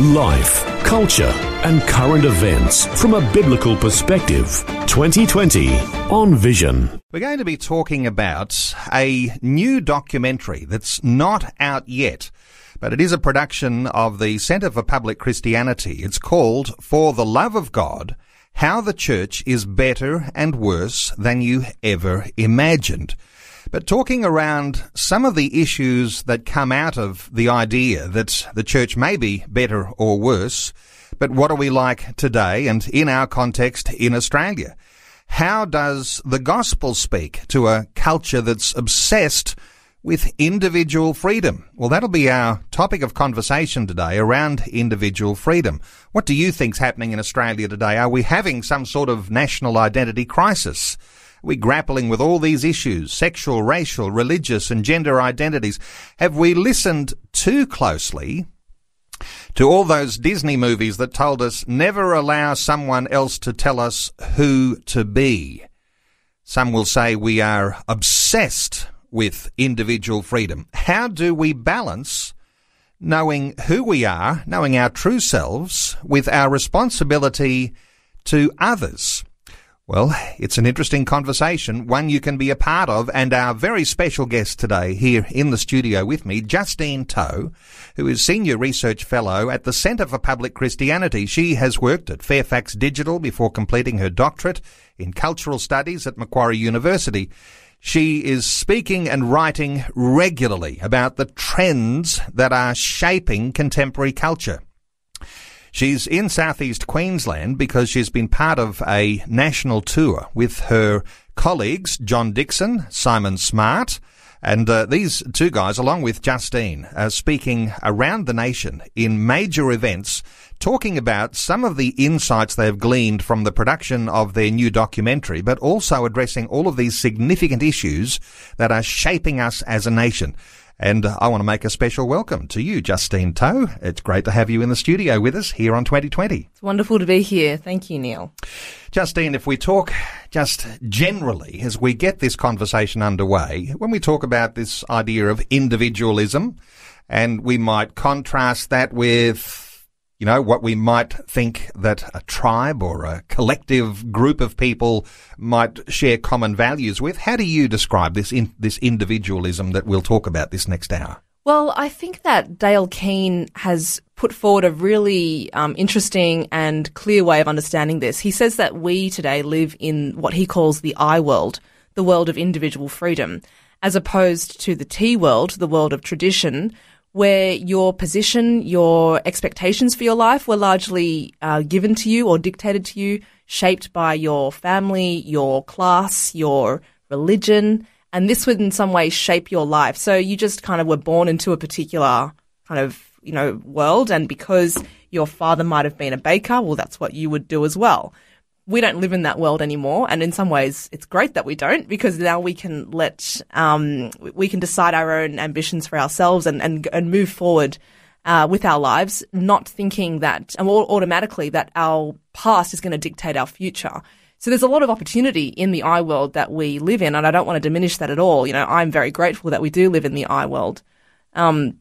Life, culture, and current events from a biblical perspective. 2020 on Vision. We're going to be talking about a new documentary that's not out yet, but it is a production of the Centre for Public Christianity. It's called For the Love of God How the Church is Better and Worse Than You Ever Imagined but talking around some of the issues that come out of the idea that the church may be better or worse, but what are we like today and in our context in Australia? How does the gospel speak to a culture that's obsessed with individual freedom? Well, that'll be our topic of conversation today around individual freedom. What do you think's happening in Australia today? Are we having some sort of national identity crisis? We grappling with all these issues, sexual, racial, religious and gender identities. Have we listened too closely to all those Disney movies that told us never allow someone else to tell us who to be? Some will say we are obsessed with individual freedom. How do we balance knowing who we are, knowing our true selves, with our responsibility to others? Well, it's an interesting conversation, one you can be a part of, and our very special guest today here in the studio with me, Justine Toh, who is Senior Research Fellow at the Centre for Public Christianity. She has worked at Fairfax Digital before completing her doctorate in Cultural Studies at Macquarie University. She is speaking and writing regularly about the trends that are shaping contemporary culture. She's in southeast Queensland because she's been part of a national tour with her colleagues, John Dickson, Simon Smart, and uh, these two guys, along with Justine, are speaking around the nation in major events, talking about some of the insights they've gleaned from the production of their new documentary, but also addressing all of these significant issues that are shaping us as a nation. And I want to make a special welcome to you, Justine Toh. It's great to have you in the studio with us here on 2020. It's wonderful to be here. Thank you, Neil. Justine, if we talk just generally as we get this conversation underway, when we talk about this idea of individualism, and we might contrast that with you know, what we might think that a tribe or a collective group of people might share common values with. How do you describe this in, this individualism that we'll talk about this next hour? Well, I think that Dale Kuehne has put forward a really um, interesting and clear way of understanding this. He says that we today live in what he calls the I world, the world of individual freedom, as opposed to the T world, the world of tradition, where your position, your expectations for your life were largely uh, given to you or dictated to you, shaped by your family, your class, your religion, and this would in some way shape your life. So you just kind of were born into a particular kind of, you know, world, and because your father might have been a baker, well, that's what you would do as well we don't live in that world anymore. And in some ways, it's great that we don't because now we can let, um, we can decide our own ambitions for ourselves and, and, and move forward, uh, with our lives, not thinking that, and automatically that our past is going to dictate our future. So there's a lot of opportunity in the I world that we live in, and I don't want to diminish that at all. You know, I'm very grateful that we do live in the I world. Um,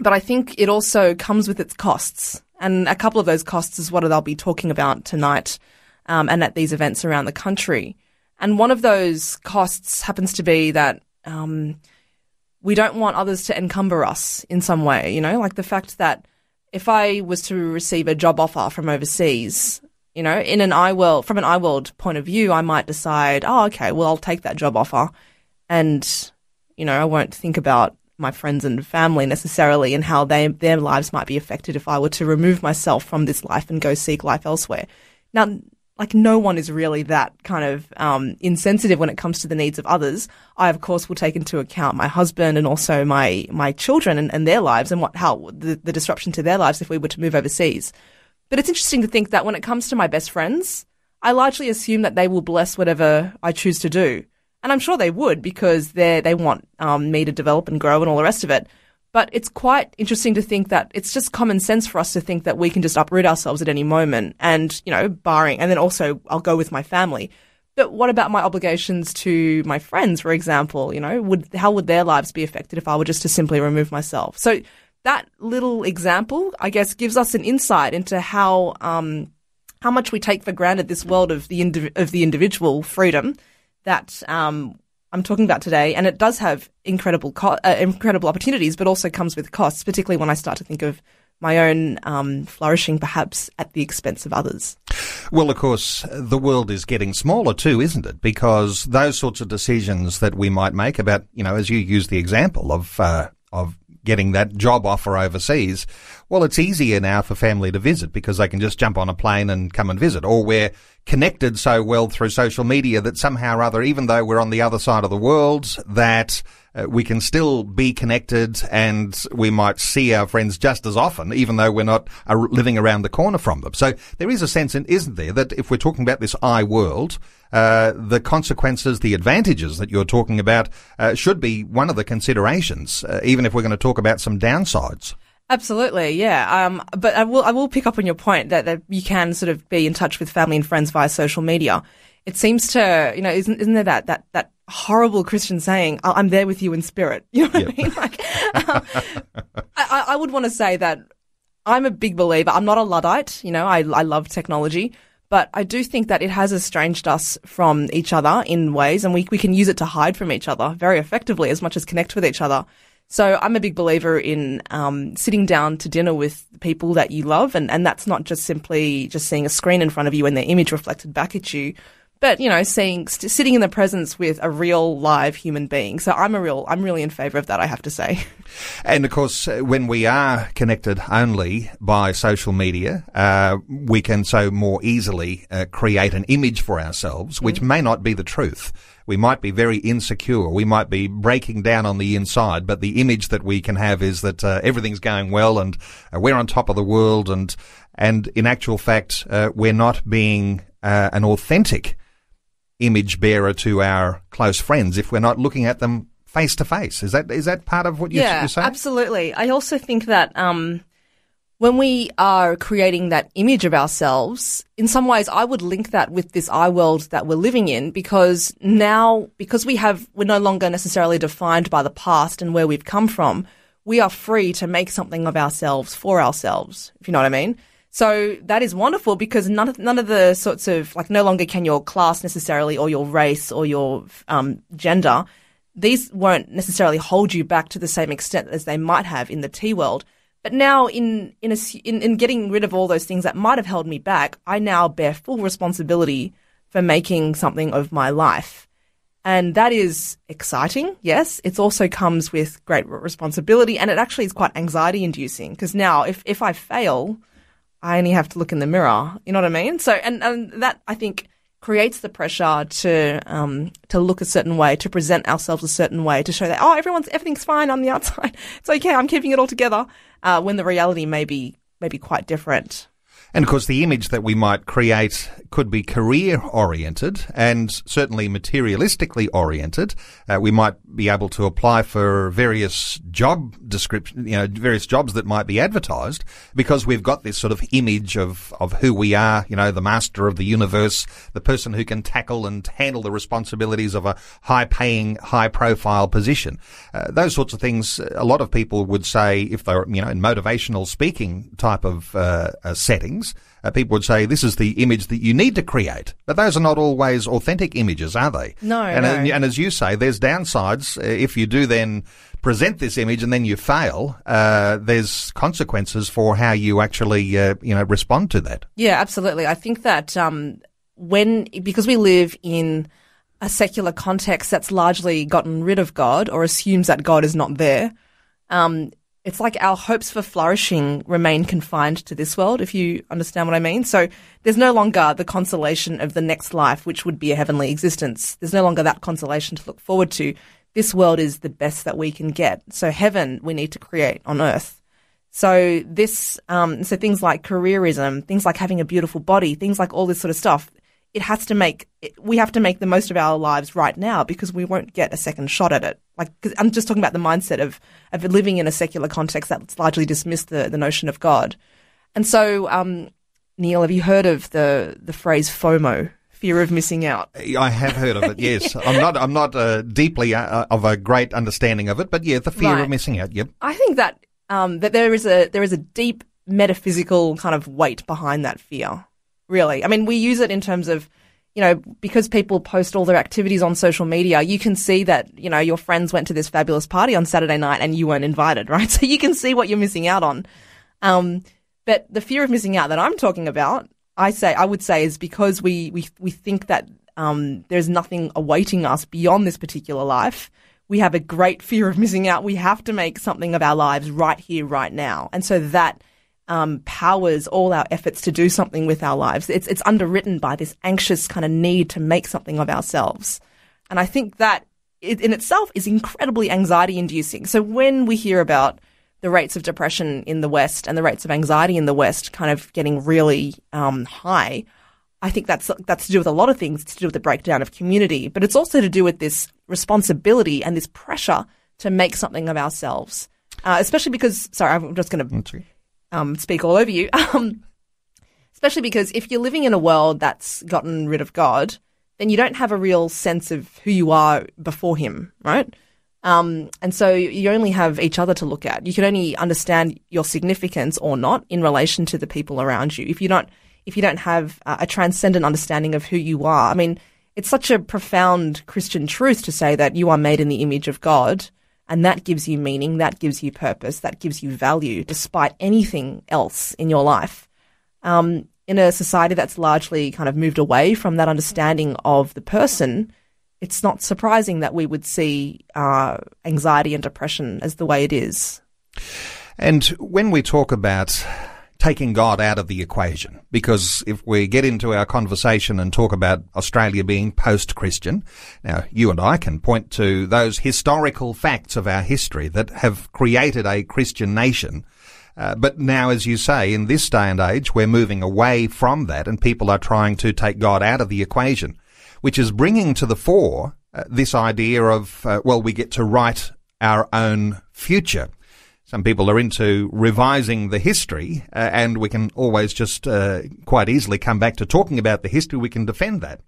but I think it also comes with its costs. And a couple of those costs is what I'll be talking about tonight um, and at these events around the country. And one of those costs happens to be that um, we don't want others to encumber us in some way. You know, like the fact that if I was to receive a job offer from overseas, you know, in an I world from an I world point of view, I might decide, oh, okay, well, I'll take that job offer, and you know, I won't think about my friends and family necessarily and how they their lives might be affected if I were to remove myself from this life and go seek life elsewhere. Now, like no one is really that kind of um, insensitive when it comes to the needs of others. I, of course, will take into account my husband and also my my children and, and their lives and what how the, the disruption to their lives if we were to move overseas. But it's interesting to think that when it comes to my best friends, I largely assume that they will bless whatever I choose to do. And I'm sure they would because they they want um, me to develop and grow and all the rest of it. But it's quite interesting to think that it's just common sense for us to think that we can just uproot ourselves at any moment and, you know, barring, and then also I'll go with my family. But what about my obligations to my friends, for example? You know, would, how would their lives be affected if I were just to simply remove myself? So that little example, I guess, gives us an insight into how, um, how much we take for granted this world of the, indiv- of the individual freedom that, um, I'm talking about today, and it does have incredible co- uh, incredible opportunities, but also comes with costs, particularly when I start to think of my own um, flourishing, perhaps at the expense of others. Well, of course, the world is getting smaller too, isn't it? Because those sorts of decisions that we might make about, you know, as you use the example of uh, of getting that job offer overseas, well, it's easier now for family to visit because they can just jump on a plane and come and visit. Or we're connected so well through social media that somehow or other, even though we're on the other side of the world, that uh, we can still be connected and we might see our friends just as often, even though we're not living around the corner from them. So there is a sense, isn't there, that if we're talking about this I world, uh, the consequences, the advantages that you're talking about uh, should be one of the considerations, uh, even if we're going to talk about some downsides. Absolutely, yeah. Um, but I will, I will pick up on your point that, that you can sort of be in touch with family and friends via social media. It seems to, you know, isn't, isn't there that, that, that horrible Christian saying, I'm there with you in spirit? You know what yep. I mean? Like, um, I, I would want to say that I'm a big believer. I'm not a Luddite, you know, I, I love technology. But I do think that it has estranged us from each other in ways, and we, we can use it to hide from each other very effectively as much as connect with each other. So I'm a big believer in um, sitting down to dinner with people that you love, and, and that's not just simply just seeing a screen in front of you and their image reflected back at you, but you know, seeing st- sitting in the presence with a real live human being. So I'm a real, I'm really in favour of that. I have to say. And of course, uh, when we are connected only by social media, uh, we can so more easily uh, create an image for ourselves, which mm. may not be the truth. We might be very insecure. We might be breaking down on the inside, but the image that we can have is that uh, everything's going well and uh, we're on top of the world. And and in actual fact, uh, we're not being an authentic image bearer to our close friends if we're not looking at them face to face. Is that is that part of what you're, yeah, you're saying? absolutely. I also think that um, when we are creating that image of ourselves, in some ways, I would link that with this I world that we're living in because now, because we have, we're no longer necessarily defined by the past and where we've come from. We are free to make something of ourselves for ourselves, if you know what I mean. So that is wonderful because none of, none of the sorts of, like, no longer can your class necessarily or your race or your um, gender, these won't necessarily hold you back to the same extent as they might have in the T world. But now, in in, a, in in getting rid of all those things that might have held me back, I now bear full responsibility for making something of my life. And that is exciting, yes. It also comes with great responsibility and it actually is quite anxiety inducing because now if, if I fail, I only have to look in the mirror. You know what I mean? So, and, and that I think creates the pressure to um, to look a certain way, to present ourselves a certain way, to show that oh, everyone's everything's fine on the outside. It's okay. I'm keeping it all together. Uh, when the reality may be may be quite different. And of course, the image that we might create could be career oriented and certainly materialistically oriented. Uh, we might be able to apply for various job description, you know, various jobs that might be advertised because we've got this sort of image of, of who we are, you know, the master of the universe, the person who can tackle and handle the responsibilities of a high paying, high profile position. Uh, those sorts of things, a lot of people would say if they're, you know, in motivational speaking type of uh, uh settings, uh, people would say this is the image that you need to create. But those are not always authentic images, are they? No. And, no. and, and as you say, there's downsides. Uh, if you do then present this image and then you fail, uh, there's consequences for how you actually, uh, you know, respond to that. Yeah, absolutely. I think that um, when because we live in a secular context that's largely gotten rid of God or assumes that God is not there. Um, it's like our hopes for flourishing remain confined to this world, if you understand what I mean. So there's no longer the consolation of the next life, which would be a heavenly existence. There's no longer that consolation to look forward to. This world is the best that we can get. So heaven we need to create on earth. So this, um, so things like careerism, things like having a beautiful body, things like all this sort of stuff it has to make we have to make the most of our lives right now because we won't get a second shot at it. Like I'm just talking about the mindset of of living in a secular context that's largely dismissed the the notion of God. And so, um, Neil, have you heard of the the phrase FOMO? Fear of missing out. I have heard of it. Yes, I'm not. I'm not uh, deeply uh, of a great understanding of it, but yeah, the fear Right. of missing out. Yep. I think that um, that there is a there is a deep metaphysical kind of weight behind that fear. Really, I mean, we use it in terms of you know because people post all their activities on social media. You can see that you know your friends went to this fabulous party on Saturday night and you weren't invited, right? So you can see what you're missing out on. Um, but the fear of missing out that I'm talking about, I say I would say is because we we we think that um, there's nothing awaiting us beyond this particular life. We have a great fear of missing out. We have to make something of our lives right here, right now, and so that um, powers all our efforts to do something with our lives. It's it's underwritten by this anxious kind of need to make something of ourselves, and I think that in itself is incredibly anxiety inducing. So when we hear about the rates of depression in the West and the rates of anxiety in the West kind of getting really um, high, I think that's that's to do with a lot of things. It's to do with the breakdown of community, but it's also to do with this responsibility and this pressure to make something of ourselves. Uh, especially because, sorry, I'm just going to um, speak all over you. Um, especially because if you're living in a world that's gotten rid of God, then you don't have a real sense of who you are before Him, right? Um, and so you only have each other to look at. You can only understand your significance or not in relation to the people around you. If you don't, if you don't have a transcendent understanding of who you are, I mean, it's such a profound Christian truth to say that you are made in the image of God, and that gives you meaning, that gives you purpose, that gives you value, despite anything else in your life. Um, in a society that's largely kind of moved away from that understanding of the person, it's not surprising that we would see uh, anxiety and depression as the way it is. And when we talk about taking God out of the equation, because if we get into our conversation and talk about Australia being post-Christian, now you and I can point to those historical facts of our history that have created a Christian nation. Uh, but now, as you say, in this day and age, we're moving away from that and people are trying to take God out of the equation, which is bringing to the fore uh, this idea of, uh, well, we get to write our own future. Some people are into revising the history, uh, and we can always just uh, quite easily come back to talking about the history. We can defend that.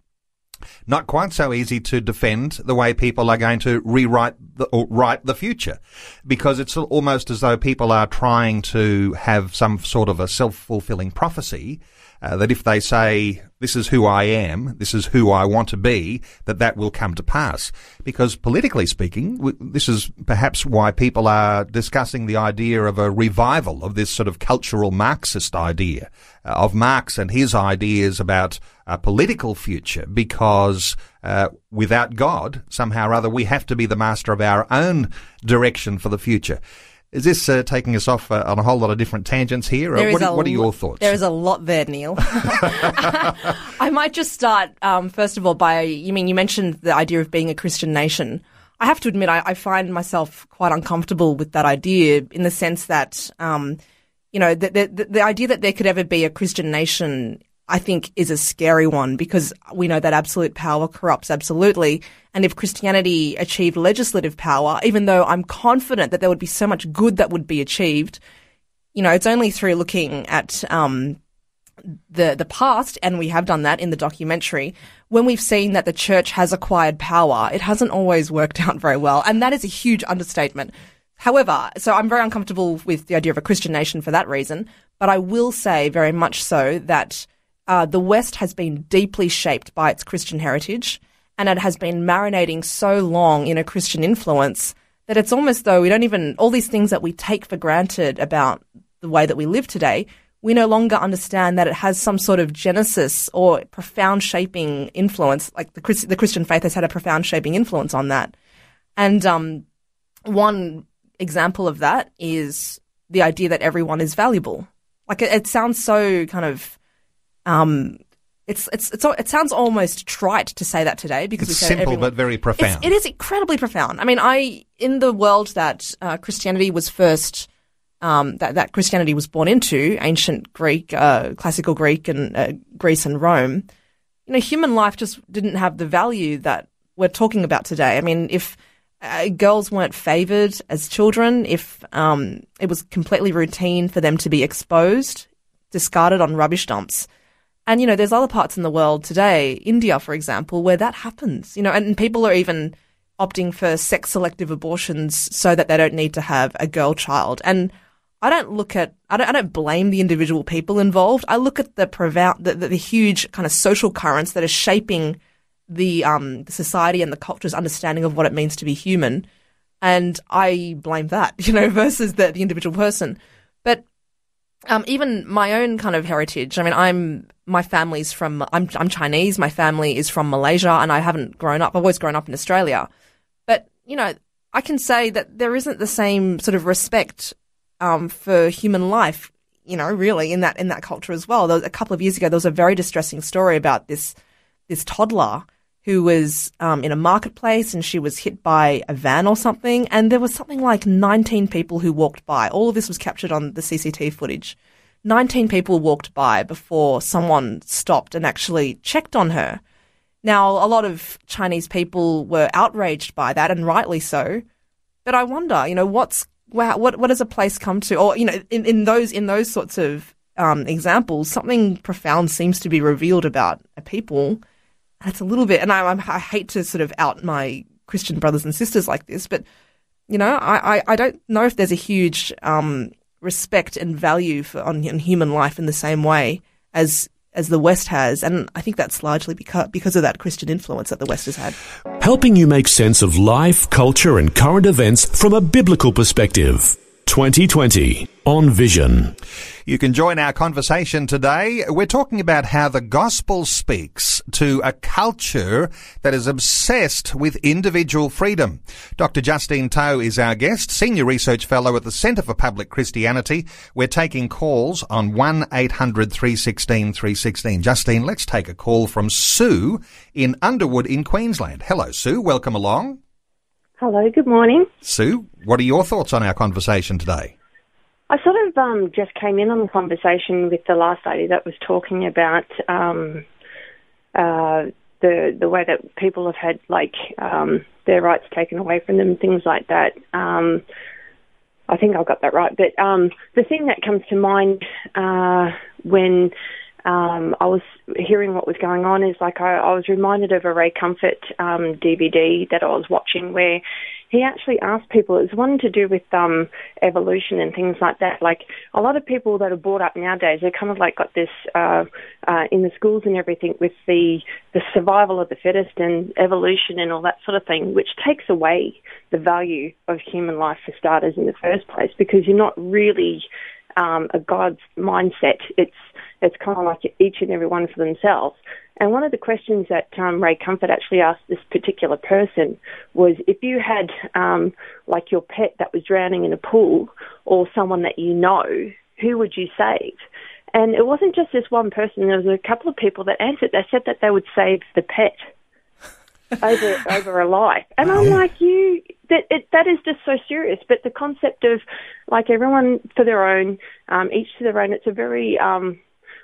Not quite so easy to defend the way people are going to rewrite the, or write the future, because it's almost as though people are trying to have some sort of a self-fulfilling prophecy uh, that if they say this is who I am, this is who I want to be, that that will come to pass. Because politically speaking, this is perhaps why people are discussing the idea of a revival of this sort of cultural Marxist idea uh, of Marx and his ideas about a political future. Because uh, without God, somehow or other, we have to be the master of our own direction for the future. Is this uh, taking us off uh, on a whole lot of different tangents here? Or what, what are your thoughts? There is a lot there, Neil. I might just start, um, first of all, by you mean you mentioned the idea of being a Christian nation. I have to admit, I, I find myself quite uncomfortable with that idea in the sense that, um, you know, the, the, the idea that there could ever be a Christian nation, I think, is a scary one because we know that absolute power corrupts absolutely. And if Christianity achieved legislative power, even though I'm confident that there would be so much good that would be achieved, you know, it's only through looking at um, the the past, and we have done that in the documentary. When we've seen that the church has acquired power, it hasn't always worked out very well, and that is a huge understatement. However, so I'm very uncomfortable with the idea of a Christian nation for that reason. But I will say very much so that uh, the West has been deeply shaped by its Christian heritage, and it has been marinating so long in a Christian influence that it's almost though we don't even all these things that we take for granted about the way that we live today, we no longer understand that it has some sort of genesis or profound shaping influence. Like the, Christ- the Christian faith has had a profound shaping influence on that. And um, one example of that is the idea that everyone is valuable. Like it, it sounds so kind of, um, it's, it's, it's, it sounds almost trite to say that today because it's simple everyone- but very profound. it's, it is incredibly profound. I mean, I in the world that uh, Christianity was first, um, that that Christianity was born into, ancient Greek, uh, classical Greek, and uh, Greece and Rome. you know, human life just didn't have the value that we're talking about today. I mean, if uh, girls weren't favored as children, if um, it was completely routine for them to be exposed, discarded on rubbish dumps. And, you know, there's other parts in the world today, India, for example, where that happens, you know, and people are even opting for sex selective abortions so that they don't need to have a girl child. And I don't look at, I don't, I don't blame the individual people involved. I look at the, preval- the, the, the huge kind of social currents that are shaping the, um, the society and the culture's understanding of what it means to be human. And I blame that, you know, versus the, the individual person. But um, even my own kind of heritage. I mean, I'm my family's from I'm I'm Chinese. My family is from Malaysia, and I haven't grown up. I've always grown up in Australia, but you know, I can say that there isn't the same sort of respect um, for human life. You know, really in that in that culture as well. A couple of years ago, there was a very distressing story about this this toddler who was um, in a marketplace and she was hit by a van or something. And there was something like 19 people who walked by. All of this was captured on the CCTV footage. 19 people walked by before someone stopped and actually checked on her. Now, a lot of Chinese people were outraged by that, and rightly so. But I wonder, you know, what's wow, what what does a place come to? Or you know, in, in those in those sorts of um, examples, something profound seems to be revealed about a people it's a little bit, and I, I hate to sort of out my Christian brothers and sisters like this, but you know, I, I, I don't know if there's a huge um, respect and value for on, on human life in the same way as as the West has, and I think that's largely because because of that Christian influence that the West has had. Helping you make sense of life, culture, and current events from a biblical perspective. 2020 on Vision. You can join our conversation today. We're talking about how the gospel speaks to a culture that is obsessed with individual freedom. Dr. Justine Toh is our guest, Senior Research Fellow at the Centre for Public Christianity. We're taking calls on 1-800-316-316. Justine, let's take a call from Sue in Underwood in Queensland. Hello, Sue. Welcome along. Hello, good morning. Sue, what are your thoughts on our conversation today? I sort of um, just came in on the conversation with the last lady that was talking about um, uh, the the way that people have had like um, their rights taken away from them, things like that. Um, I think I got that right. But um, the thing that comes to mind uh, when um, I was hearing what was going on is like I, I was reminded of a Ray Comfort um, DVD that I was watching where he actually asked people, it was one to do with um, evolution and things like that. Like a lot of people that are brought up nowadays, they're kind of like got this uh, uh, in the schools and everything with the, the survival of the fittest and evolution and all that sort of thing, which takes away the value of human life for starters in the first place because you're not really um, a God's mindset. It's it's kind of like each and every one for themselves. And one of the questions that um, Ray Comfort actually asked this particular person was if you had um, like your pet that was drowning in a pool or someone that you know, who would you save? And it wasn't just this one person. There was a couple of people that answered. They said that they would save the pet over over a life. And I'm like, you that it, that is just so serious. But the concept of like everyone for their own, um, each to their own. It's a very um,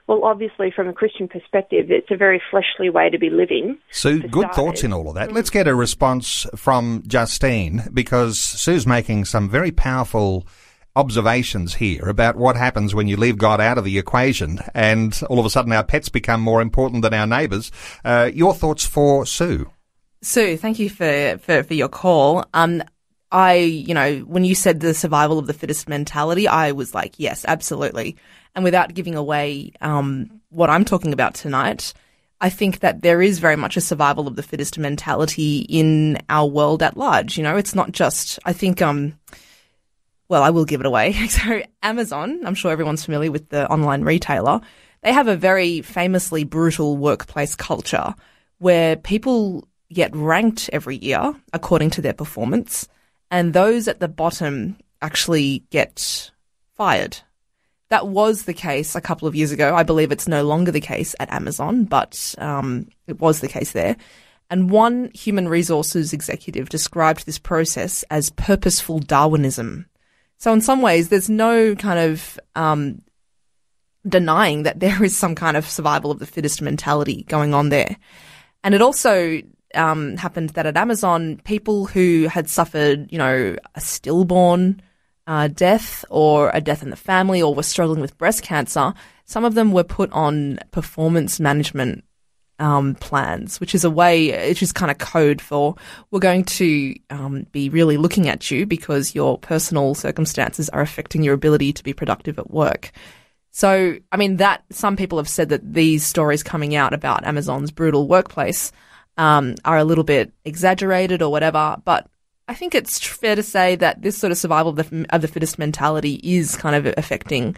well, obviously, from a Christian perspective, it's a very fleshly way to be living. Sue, good starters. thoughts in all of that. Let's get a response from Justine because Sue's making some very powerful observations here about what happens when you leave God out of the equation and all of a sudden our pets become more important than our neighbours. Uh, your thoughts for Sue? Sue, thank you for, for, for your call. Um, I, you know, when you said the survival of the fittest mentality, I was like, yes, absolutely. And without giving away um, what I'm talking about tonight, I think that there is very much a survival of the fittest mentality in our world at large. You know, it's not just, I think, um, well, I will give it away. so Amazon, I'm sure everyone's familiar with the online retailer. They have a very famously brutal workplace culture where people get ranked every year according to their performance. And those at the bottom actually get fired that was the case a couple of years ago. I believe it's no longer the case at Amazon, but um, it was the case there. And one human resources executive described this process as purposeful Darwinism. So in some ways, there's no kind of um, denying that there is some kind of survival of the fittest mentality going on there. And it also um, happened that at Amazon, people who had suffered, you know, a stillborn uh, death or a death in the family or were struggling with breast cancer, some of them were put on performance management um, plans, which is a way, which is kind of code for we're going to um, be really looking at you because your personal circumstances are affecting your ability to be productive at work. So, I mean, that some people have said that these stories coming out about Amazon's brutal workplace um, are a little bit exaggerated or whatever, but I think it's fair to say that this sort of survival of the, of the fittest mentality is kind of affecting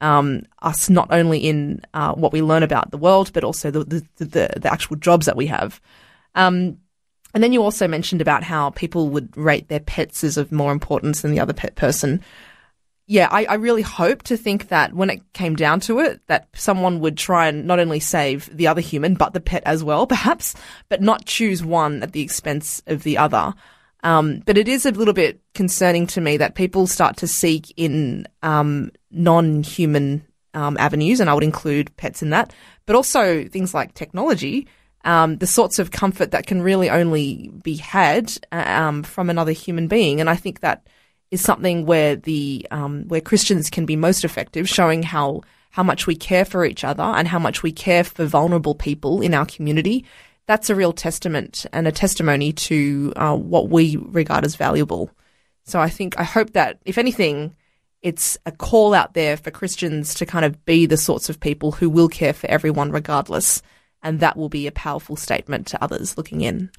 um, us not only in uh, what we learn about the world, but also the the, the, the actual jobs that we have. Um, and then you also mentioned about how people would rate their pets as of more importance than the other pet person. Yeah, I, I really hope to think that when it came down to it, that someone would try and not only save the other human, but the pet as well, perhaps, but not choose one at the expense of the other. Um, but it is a little bit concerning to me that people start to seek in um, non-human um, avenues, and I would include pets in that, but also things like technology, um, the sorts of comfort that can really only be had um, from another human being. And I think that is something where the um, where Christians can be most effective, showing how how much we care for each other and how much we care for vulnerable people in our community. That's a real testament and a testimony to uh, what we regard as valuable. So I think I hope that if anything it's a call out there for Christians to kind of be the sorts of people who will care for everyone regardless. And that will be a powerful statement to others looking in.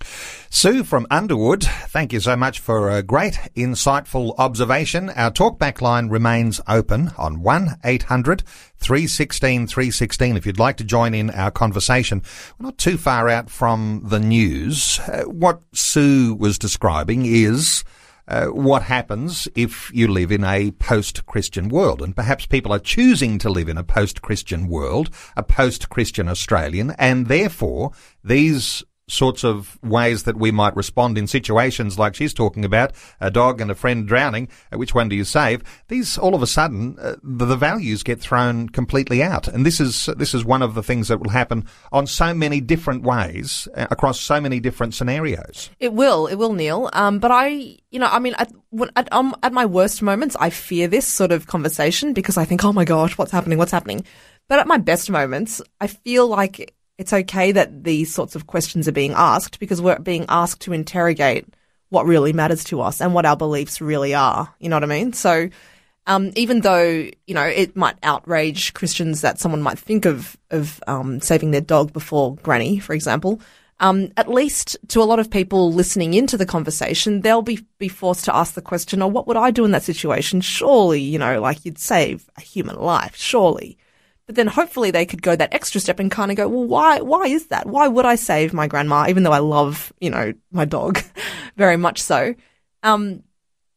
Sue from Underwood, thank you so much for a great, insightful observation. Our talkback line remains open on 1 800 316 316 if you'd like to join in our conversation. We're not too far out from the news. Uh, what Sue was describing is uh, what happens if you live in a post-Christian world. And perhaps people are choosing to live in a post-Christian world, a post-Christian Australian, and therefore these sorts of ways that we might respond in situations like she's talking about, a dog and a friend drowning, uh, which one do you save? These, all of a sudden, uh, the, the, values get thrown completely out. And this is, this is one of the things that will happen on so many different ways uh, across so many different scenarios. It will, it will, Neil. Um, but I, you know, I mean, at, at, um, at my worst moments, I fear this sort of conversation because I think, oh my gosh, what's happening? What's happening? But at my best moments, I feel like it's okay that these sorts of questions are being asked because we're being asked to interrogate what really matters to us and what our beliefs really are. You know what I mean? So, um, even though you know it might outrage Christians that someone might think of of um, saving their dog before Granny, for example, um, at least to a lot of people listening into the conversation, they'll be be forced to ask the question, "Oh, what would I do in that situation?" Surely, you know, like you'd save a human life, surely. But then hopefully they could go that extra step and kind of go, well, why, why is that? Why would I save my grandma, even though I love, you know, my dog very much so? Um,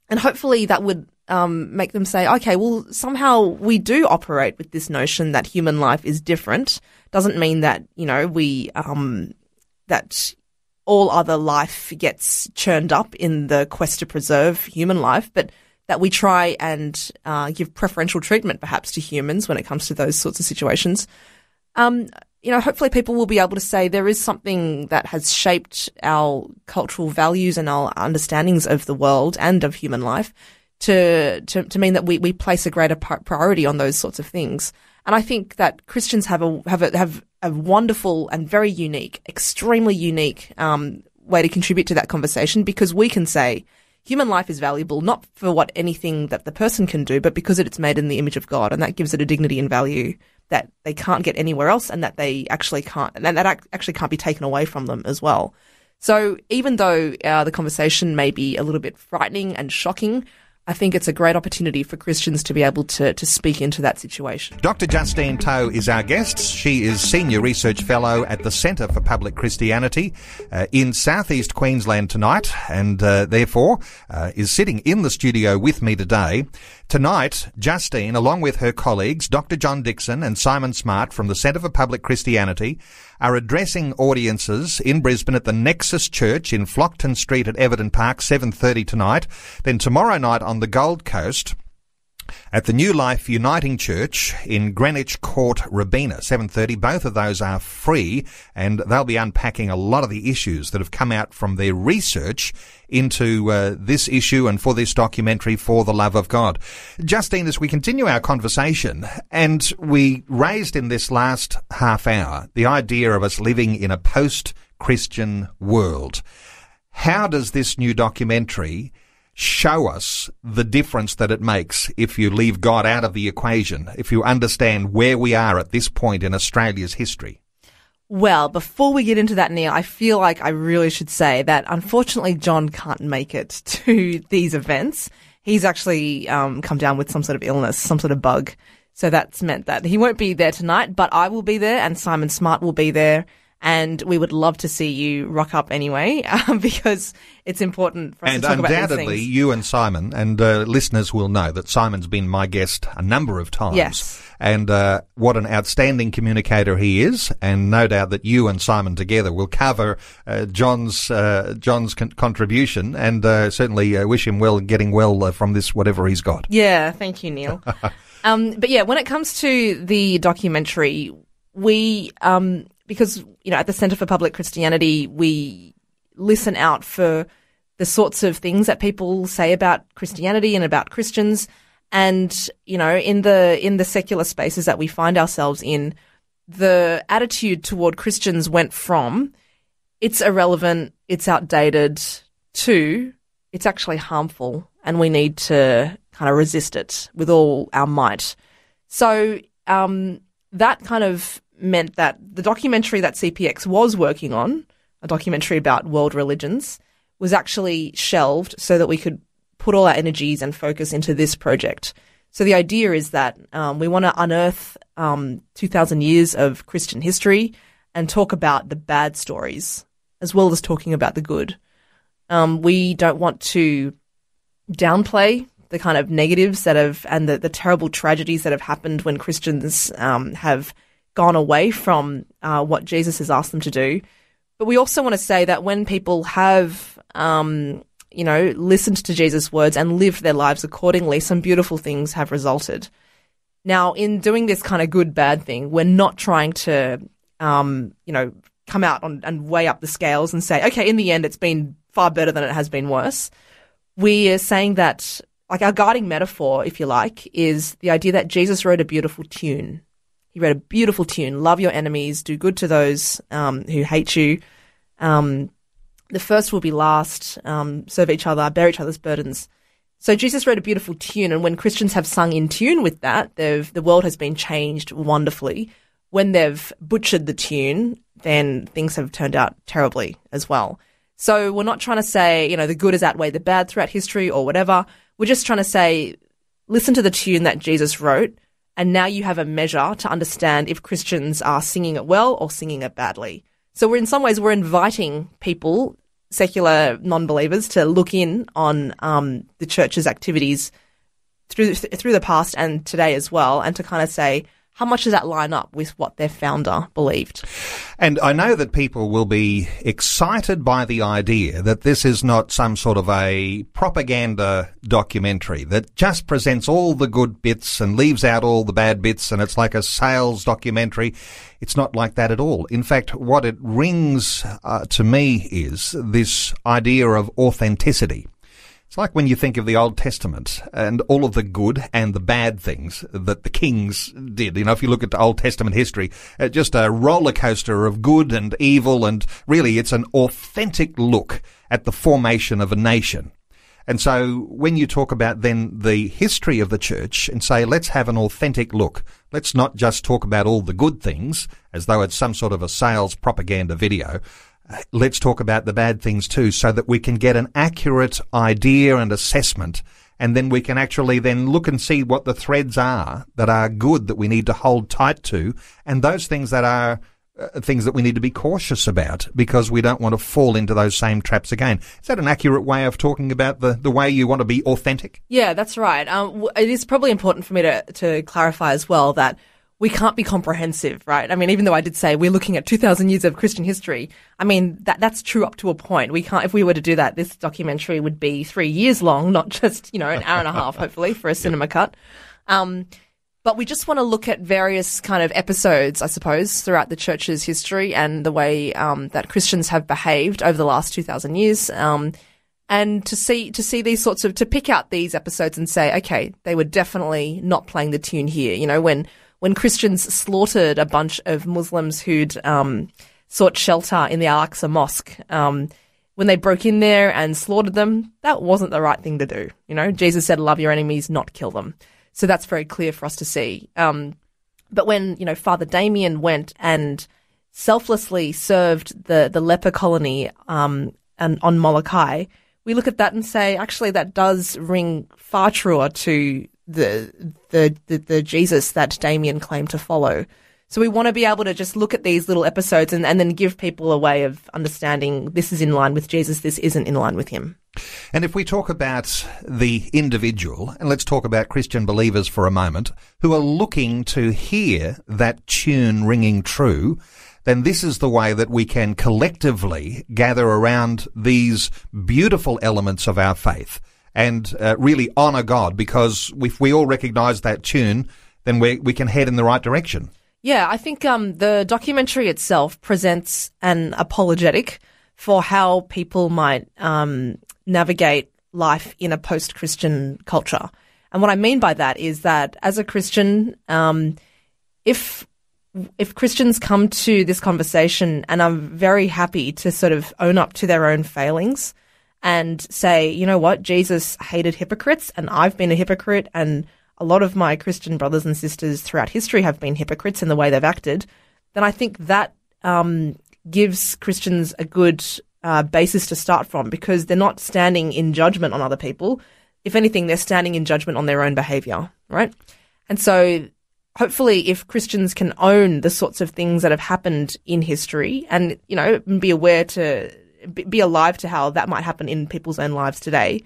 and hopefully that would, um, make them say, okay, well, somehow we do operate with this notion that human life is different. Doesn't mean that, you know, we, um, that all other life gets churned up in the quest to preserve human life, but that we try and uh, give preferential treatment perhaps to humans when it comes to those sorts of situations. Um, you know, hopefully people will be able to say there is something that has shaped our cultural values and our understandings of the world and of human life to, to, to mean that we, we place a greater priority on those sorts of things. And I think that Christians have a, have a, have a wonderful and very unique, extremely unique, um, way to contribute to that conversation because we can say, human life is valuable not for what anything that the person can do, but because it's made in the image of God, and that gives it a dignity and value that they can't get anywhere else, and that they actually can't, and that actually can't be taken away from them as well. So even though uh, the conversation may be a little bit frightening and shocking, I think it's a great opportunity for Christians to be able to, to speak into that situation. Dr. Justine Toh is our guest. She is Senior Research Fellow at the Centre for Public Christianity uh, in southeast Queensland tonight, and uh, therefore uh, is sitting in the studio with me today. Tonight, Justine, along with her colleagues, Dr. John Dickson and Simon Smart from the Centre for Public Christianity, are addressing audiences in Brisbane at the Nexus Church in Flockton Street at Everton Park, 7.30 tonight. Then tomorrow night on the Gold Coast, at the New Life Uniting Church in Greenwich Court, Robina, 7.30. Both of those are free and they'll be unpacking a lot of the issues that have come out from their research into uh, this issue and for this documentary, For the Love of God. Justine, as we continue our conversation, and we raised in this last half hour the idea of us living in a post-Christian world. How does this new documentary show us the difference that it makes if you leave God out of the equation, if you understand where we are at this point in Australia's history? Well, before we get into that, Neil, I feel like I really should say that unfortunately John can't make it to these events. He's actually um, come down with some sort of illness, some sort of bug. So that's meant that he won't be there tonight, but I will be there and Simon Smart will be there and we would love to see you rock up anyway um, because it's important for us and to talk about these undoubtedly, you and Simon and uh, listeners will know that Simon's been my guest a number of times. Yes. And uh, what an outstanding communicator he is, and no doubt that you and Simon together will cover uh, John's uh, John's con- contribution, and uh, certainly uh, wish him well, getting well uh, from this whatever he's got. Yeah, thank you, Neil. um, but yeah, when it comes to the documentary, we um, because you know at the Centre for Public Christianity we listen out for the sorts of things that people say about Christianity and about Christians, and you know in the in the secular spaces that we find ourselves in, the attitude toward Christians went from it's irrelevant, it's outdated, to it's actually harmful, and we need to kind of resist it with all our might. So um, that kind of meant that the documentary that CPX was working on, a documentary about world religions, was actually shelved so that we could put all our energies and focus into this project. So the idea is that um, we want to unearth um, 2,000 years of Christian history and talk about the bad stories as well as talking about the good. Um, we don't want to downplay the kind of negatives that have and the, the terrible tragedies that have happened when Christians um, have gone away from uh, what Jesus has asked them to do. But we also want to say that when people have, um, you know, listened to Jesus' words and lived their lives accordingly, some beautiful things have resulted. Now, in doing this kind of good bad thing, we're not trying to, um, you know, come out on, and weigh up the scales and say, okay, in the end, it's been far better than it has been worse. We are saying that, like, our guiding metaphor, if you like, is the idea that Jesus wrote a beautiful tune. He wrote a beautiful tune, love your enemies, do good to those um, who hate you. Um, the first will be last, um, serve each other, bear each other's burdens. So Jesus wrote a beautiful tune, and when Christians have sung in tune with that, the world has been changed wonderfully. When they've butchered the tune, then things have turned out terribly as well. So we're not trying to say, you know, the good has outweighed the bad throughout history or whatever. We're just trying to say, listen to the tune that Jesus wrote, and now you have a measure to understand if Christians are singing it well or singing it badly. So we're in some ways we're inviting people, secular non-believers, to look in on um, the church's activities through through the past and today as well, and to kind of say how much does that line up with what their founder believed. And I know that people will be excited by the idea that this is not some sort of a propaganda documentary that just presents all the good bits and leaves out all the bad bits and it's like a sales documentary. It's not like that at all. In fact, what it rings uh, to me is this idea of authenticity. It's like when you think of the Old Testament and all of the good and the bad things that the kings did. You know, if you look at the Old Testament history, uh, just a roller coaster of good and evil, and really it's an authentic look at the formation of a nation. And so when you talk about then the history of the church and say, let's have an authentic look, let's not just talk about all the good things as though it's some sort of a sales propaganda video let's talk about the bad things too so that we can get an accurate idea and assessment and then we can actually then look and see what the threads are that are good that we need to hold tight to and those things that are uh, things that we need to be cautious about because we don't want to fall into those same traps again. Is that an accurate way of talking about the, the way you want to be authentic? Yeah, that's right. Um, it is probably important for me to, to clarify as well that we can't be comprehensive, right? I mean, even though I did say we're looking at 2000 years of Christian history, I mean, that, that's true up to a point. We can't, if we were to do that, this documentary would be three years long, not just, you know, an hour and a half, hopefully, for a cinema cut. Um, but we just want to look at various kind of episodes, I suppose, throughout the church's history and the way um, that Christians have behaved over the last 2,000 years. Um, and to see to see these sorts of to pick out these episodes and say, okay, they were definitely not playing the tune here. You know, when when Christians slaughtered a bunch of Muslims who'd um, sought shelter in the Al Aqsa Mosque. Um, when they broke in there and slaughtered them, that wasn't the right thing to do. You know, Jesus said, "Love your enemies, not kill them." So that's very clear for us to see. Um, but when you know Father Damien went and selflessly served the the leper colony um, and on Molokai, we look at that and say, actually, that does ring far truer to the the the, the Jesus that Damien claimed to follow. So we want to be able to just look at these little episodes and, and then give people a way of understanding this is in line with Jesus, this isn't in line with him. And if we talk about the individual, and let's talk about Christian believers for a moment, who are looking to hear that tune ringing true, then this is the way that we can collectively gather around these beautiful elements of our faith and uh, really honour God because if we all recognise that tune, then we, we can head in the right direction. Yeah, I think um, the documentary itself presents an apologetic for how people might um, navigate life in a post Christian culture. And what I mean by that is that as a Christian, um, if if Christians come to this conversation and I'm very happy to sort of own up to their own failings and say, you know what, Jesus hated hypocrites and I've been a hypocrite and a lot of my Christian brothers and sisters throughout history have been hypocrites in the way they've acted, then I think that um, gives Christians a good uh, basis to start from because they're not standing in judgment on other people. If anything, they're standing in judgment on their own behavior, right? And so hopefully if Christians can own the sorts of things that have happened in history and, you know, be aware to be alive to how that might happen in people's own lives today,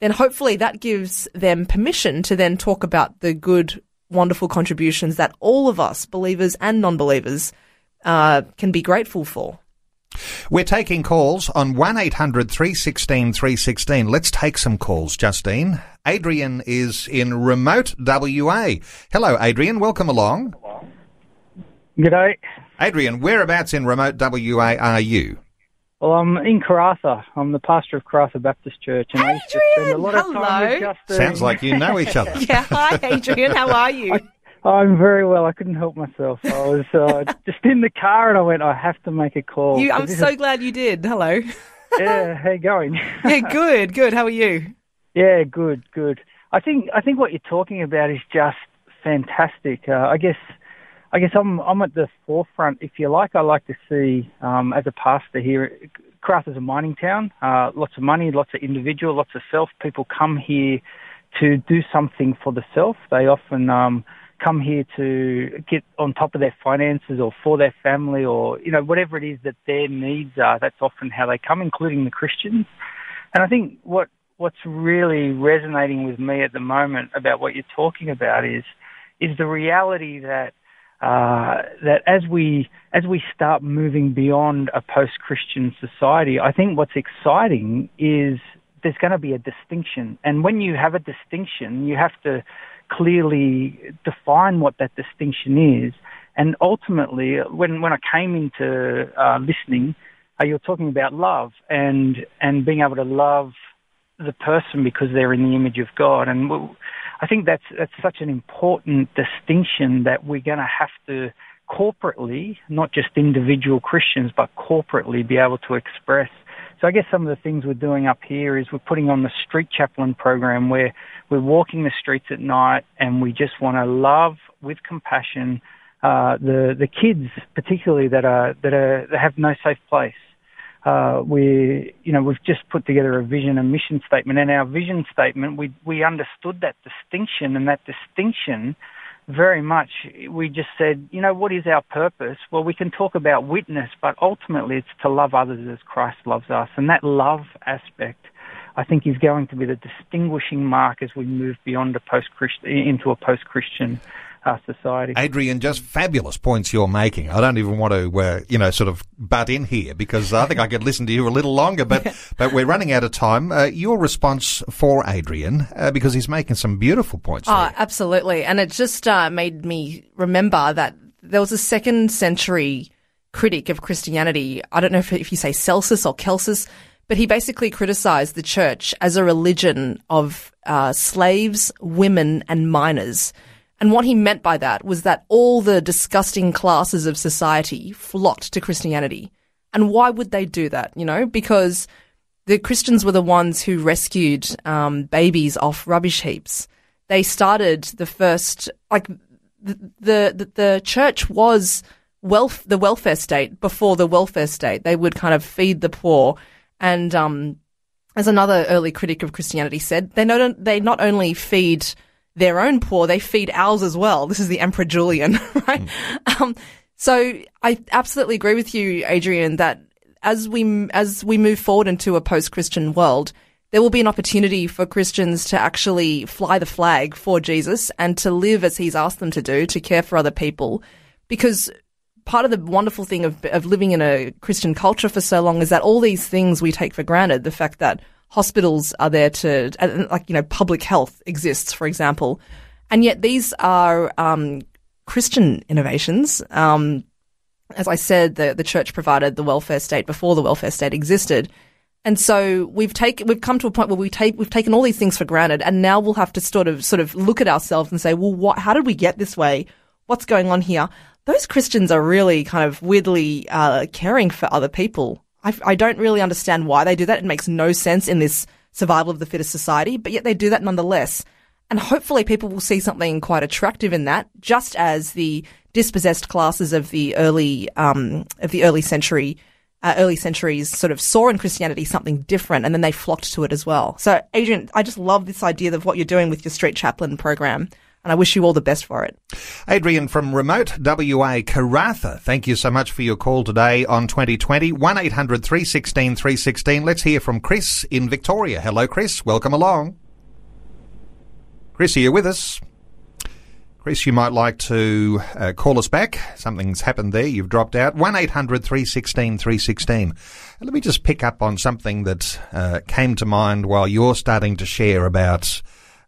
then hopefully that gives them permission to then talk about the good, wonderful contributions that all of us, believers and non-believers, uh, can be grateful for. We're taking calls on 1800 316 316. Let's take some calls, Justine. Adrian is in remote WA. Hello, Adrian. Welcome along. G'day. Adrian, whereabouts in remote WA are you? Well, I'm in Karratha. I'm the pastor of Karratha Baptist Church, and Adrian, I used to spend a lot of hello. time with Justin. Sounds like you know each other. yeah, hi, Adrian. How are you? I, I'm very well. I couldn't help myself. I was uh, just in the car, and I went, I have to make a call. You, I'm so is... glad you did. Hello. yeah, how you going? yeah, good, good. How are you? Yeah, good, good. I think I think what you're talking about is just fantastic. Uh, I guess I guess I'm I'm at the forefront, if you like. I like to see, um, as a pastor here, Karratha is a mining town. Uh, lots of money, lots of individual, lots of self. People come here to do something for the self. They often um, come here to get on top of their finances or for their family or you know whatever it is that their needs are. That's often how they come, including the Christians. And I think what what's really resonating with me at the moment about what you're talking about is is the reality that uh, that as we as we start moving beyond a post-Christian society, I think what's exciting is there's going to be a distinction, and when you have a distinction, you have to clearly define what that distinction is. And ultimately, when when I came into uh, listening, uh, you're talking about love and and being able to love the person because they're in the image of God, and I think that's that's such an important distinction that we're going to have to corporately, not just individual Christians, but corporately be able to express. So I guess some of the things we're doing up here is we're putting on the street chaplain program where we're walking the streets at night and we just want to love with compassion uh, the the kids, particularly that are that are that have no safe place uh, we, you know, we've just put together a vision and mission statement. And our vision statement, we we understood that distinction, and that distinction very much. We just said, you know, what is our purpose? Well, we can talk about witness, but ultimately, it's to love others as Christ loves us, and that love aspect. I think is going to be the distinguishing mark as we move beyond a post into a post Christian our society. Adrian, just fabulous points you're making. I don't even want to, uh, you know, sort of butt in here because I think I could listen to you a little longer, but, but we're running out of time. Uh, your response for Adrian, uh, because he's making some beautiful points. Oh, there. absolutely. And it just uh, made me remember that there was a second century critic of Christianity. I don't know if, if you say Celsus or Celsus, but he basically criticized the church as a religion of uh, slaves, women, and minors. And what he meant by that was that all the disgusting classes of society flocked to Christianity. And why would they do that? You know, because the Christians were the ones who rescued um, babies off rubbish heaps. They started the first, like, the, the, the church was wealth, the welfare state before the welfare state. They would kind of feed the poor. And, um, as another early critic of Christianity said, they not, they not only feed their own poor, they feed ours as well. This is the Emperor Julian, right? Mm. Um, so I absolutely agree with you, Adrian, that as we, as we move forward into a post-Christian world, there will be an opportunity for Christians to actually fly the flag for Jesus and to live as he's asked them to do, to care for other people. Because part of the wonderful thing of, of living in a Christian culture for so long is that all these things we take for granted, the fact that hospitals are there to, like, you know, public health exists, for example. And yet these are um, Christian innovations. Um, as I said, the, the church provided the welfare state before the welfare state existed. And so we've taken, we've come to a point where we take, we've taken all these things for granted and now we'll have to sort of, sort of look at ourselves and say, well, what, how did we get this way? What's going on here? Those Christians are really kind of weirdly, uh, caring for other people. I, I don't really understand why they do that. It makes no sense in this survival of the fittest society, but yet they do that nonetheless. And hopefully people will see something quite attractive in that, just as the dispossessed classes of the early, um, of the early century, uh, early centuries sort of saw in Christianity something different and then they flocked to it as well. So Adrian, I just love this idea of what you're doing with your street chaplain program and I wish you all the best for it. Adrian from remote WA Karratha, thank you so much for your call today on 2020. 1800 316 316. Let's hear from Chris in Victoria. Hello, Chris. Welcome along. Chris, are you with us? Chris, you might like to uh, call us back. Something's happened there. You've dropped out. 1800 316 316. Let me just pick up on something that uh, came to mind while you're starting to share about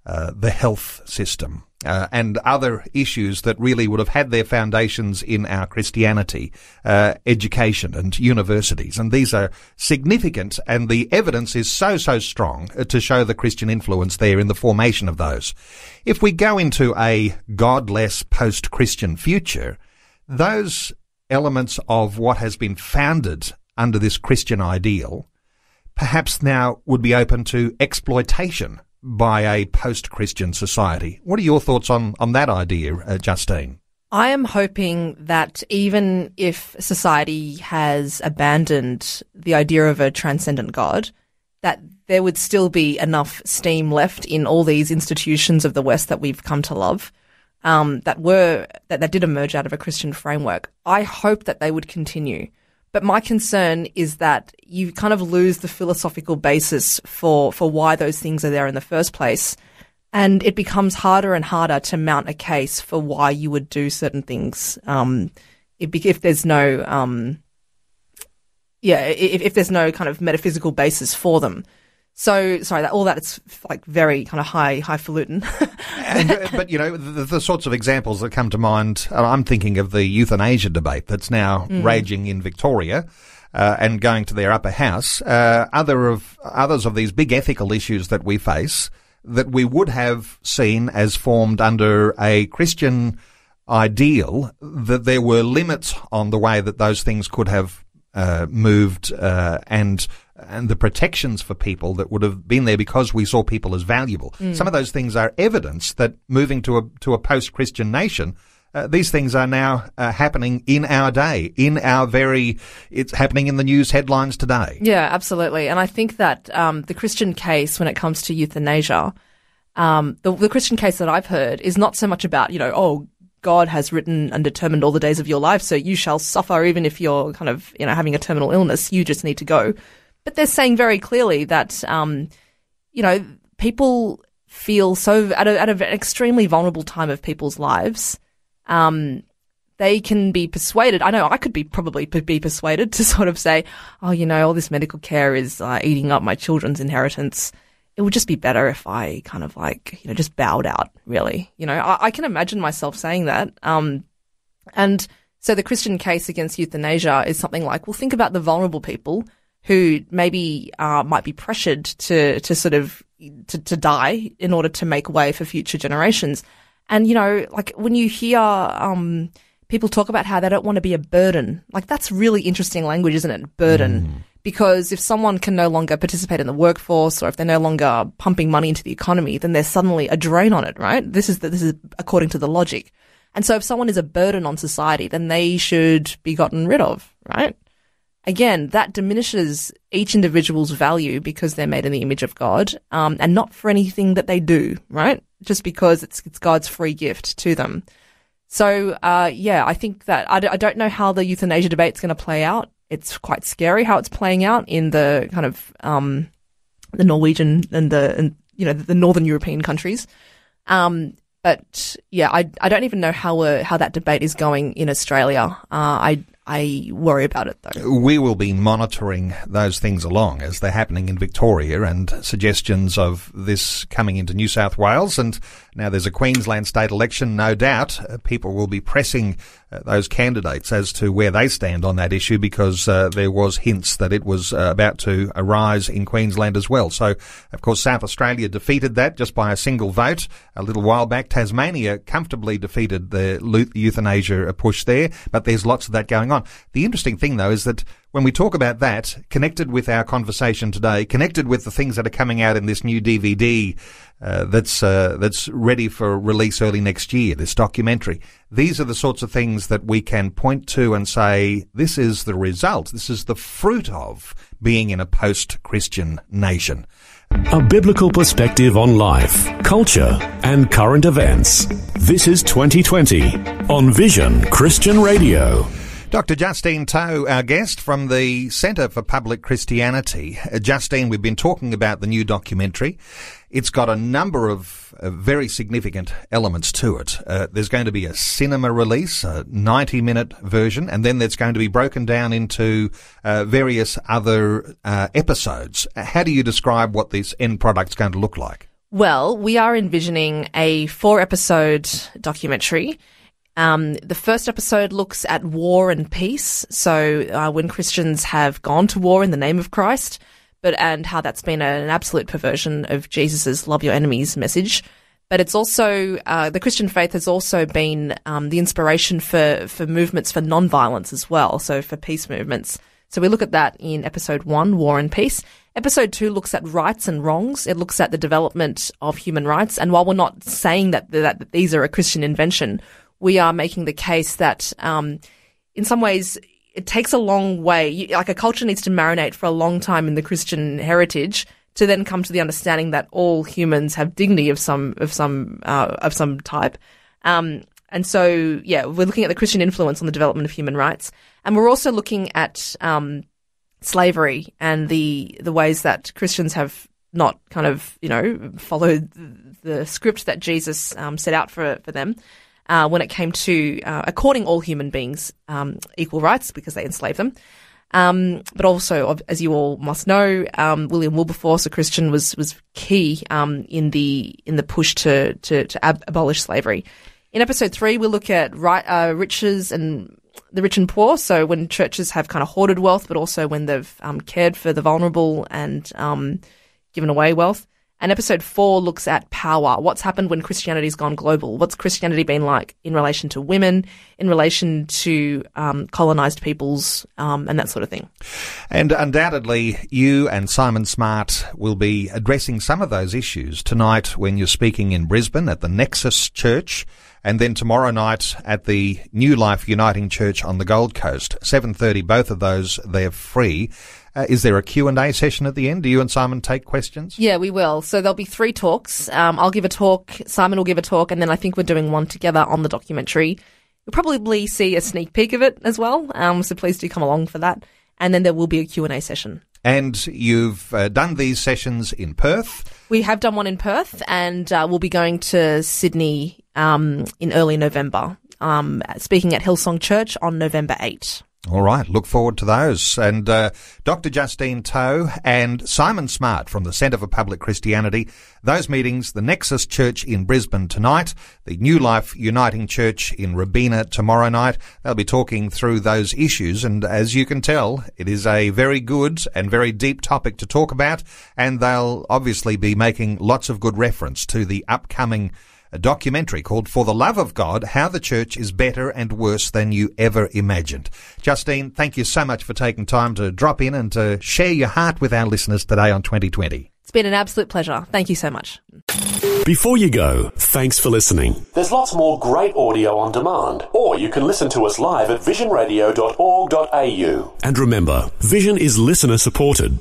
uh, the health system uh, and other issues that really would have had their foundations in our Christianity, uh, education and universities. And these are significant and the evidence is so, so strong to show the Christian influence there in the formation of those. If we go into a godless post-Christian future, those elements of what has been founded under this Christian ideal perhaps now would be open to exploitation by a post-Christian society. What are your thoughts on, on that idea, uh, Justine? I am hoping that even if society has abandoned the idea of a transcendent God, that there would still be enough steam left in all these institutions of the West that we've come to love, um, that were that, that did emerge out of a Christian framework. I hope that they would continue. But my concern is that you kind of lose the philosophical basis for, for why those things are there in the first place. And it becomes harder and harder to mount a case for why you would do certain things. Um, if, there's no, um, yeah, if, if there's no kind of metaphysical basis for them. So sorry, that all that it's like very kind of high highfalutin. and, uh, but you know the, the, sorts of examples that come to mind. Uh, I'm thinking of the euthanasia debate that's now mm. raging in Victoria. Uh, and going to their upper house, uh, other of others of these big ethical issues that we face that we would have seen as formed under a Christian ideal that there were limits on the way that those things could have uh, moved uh, and and the protections for people that would have been there because we saw people as valuable. Mm. Some of those things are evidence that moving to a to a post-Christian nation, uh, these things are now uh, happening in our day, in our very, it's happening in the news headlines today. Yeah, absolutely. And I think that um, the Christian case when it comes to euthanasia, um, the, the Christian case that I've heard is not so much about, you know, oh, God has written and determined all the days of your life, so you shall suffer even if you're kind of, you know, having a terminal illness. You just need to go. But they're saying very clearly that, um, you know, people feel so at, a, at an extremely vulnerable time of people's lives um, they can be persuaded. I know I could be probably be persuaded to sort of say, oh, you know, all this medical care is uh, eating up my children's inheritance. It would just be better if I kind of like, you know, just bowed out, really. You know, I, I can imagine myself saying that. Um, and so the Christian case against euthanasia is something like, well, think about the vulnerable people who maybe uh, might be pressured to to sort of to, to die in order to make way for future generations. And you know, like when you hear um, people talk about how they don't want to be a burden, like that's really interesting language, isn't it? Burden. Mm. Because if someone can no longer participate in the workforce, or if they're no longer pumping money into the economy, then they're suddenly a drain on it, right? This is the, this is according to the logic. And so if someone is a burden on society, then they should be gotten rid of, right? Again, that diminishes each individual's value because they're made in the image of God, um, and not for anything that they do, right? Just because it's, it's God's free gift to them. So, uh, yeah, I think that I d- I don't know how the euthanasia debate is going to play out. It's quite scary how it's playing out in the kind of um, the Norwegian and the and, you know the Northern European countries. Um, but yeah, I I don't even know how uh, how that debate is going in Australia. Uh, I I worry about it though. We will be monitoring those things along as they're happening in Victoria and suggestions of this coming into New South Wales. And now there's a Queensland state election. No doubt uh, people will be pressing uh, those candidates as to where they stand on that issue because uh, there was hints that it was uh, about to arise in Queensland as well. So, of course, South Australia defeated that just by a single vote a little while back. Tasmania comfortably defeated the euthanasia push there, but there's lots of that going on. The interesting thing, though, is that when we talk about that, connected with our conversation today, connected with the things that are coming out in this new DVD uh, that's uh, that's ready for release early next year, this documentary, these are the sorts of things that we can point to and say this is the result, this is the fruit of being in a post-Christian nation. A biblical perspective on life, culture, and current events. This is 2020 on Vision Christian Radio. Dr. Justine Toh, our guest from the Centre for Public Christianity. Uh, Justine, we've been talking about the new documentary. It's got a number of uh, very significant elements to it. Uh, there's going to be a cinema release, a 90 minute version, and then there's going to be broken down into uh, various other uh, episodes. How do you describe what this end product's going to look like? Well, we are envisioning a four episode documentary um, the first episode looks at war and peace. So uh, when Christians have gone to war in the name of Christ, but and how that's been an absolute perversion of Jesus's "love your enemies" message. But it's also uh, the Christian faith has also been um, the inspiration for for movements for non-violence as well. So for peace movements. So we look at that in episode one, War and Peace. Episode two looks at rights and wrongs. It looks at the development of human rights. And while we're not saying that, that, that these are a Christian invention, we are making the case that, um, in some ways, it takes a long way. Like a culture needs to marinate for a long time in the Christian heritage to then come to the understanding that all humans have dignity of some of some uh, of some type. Um, and so, yeah, we're looking at the Christian influence on the development of human rights, and we're also looking at um, slavery and the the ways that Christians have not kind of you know followed the script that Jesus um, set out for for them uh, when it came to uh, according all human beings um, equal rights because they enslaved them. Um, but also, as you all must know, um, William Wilberforce, a Christian, was was key um, in the in the push to to, to ab- abolish slavery. In episode three, we look at right, uh, riches and the rich and poor. So when churches have kind of hoarded wealth, but also when they've um, cared for the vulnerable and um, given away wealth. And episode four looks at power. What's happened when Christianity's gone global? What's Christianity been like in relation to women, in relation to um, colonized peoples, um, and that sort of thing? And undoubtedly, you and Simon Smart will be addressing some of those issues tonight when you're speaking in Brisbane at the Nexus Church and then tomorrow night at the New Life Uniting Church on the Gold Coast. 7.30, both of those, they're free. Uh, is there a Q&A session at the end? Do you and Simon take questions? Yeah, we will. So there'll be three talks. Um, I'll give a talk, Simon will give a talk, and then I think we're doing one together on the documentary. You'll probably see a sneak peek of it as well. Um, so please do come along for that. And then there will be a Q&A session. And you've uh, done these sessions in Perth. We have done one in Perth, and uh, we'll be going to Sydney um, in early November um, speaking at Hillsong Church on November 8. All right, look forward to those. And uh, Dr. Justine Toh and Simon Smart from the Centre for Public Christianity. Those meetings, the Nexus Church in Brisbane tonight, the New Life Uniting Church in Robina tomorrow night. They'll be talking through those issues. And as you can tell, it is a very good and very deep topic to talk about. And they'll obviously be making lots of good reference to the upcoming a documentary called For the Love of God How the Church is Better and Worse Than You Ever Imagined. Justine, thank you so much for taking time to drop in and to share your heart with our listeners today on 2020. It's been an absolute pleasure. Thank you so much. Before you go, thanks for listening. There's lots more great audio on demand, or you can listen to us live at visionradio.org.au. And remember, Vision is listener supported.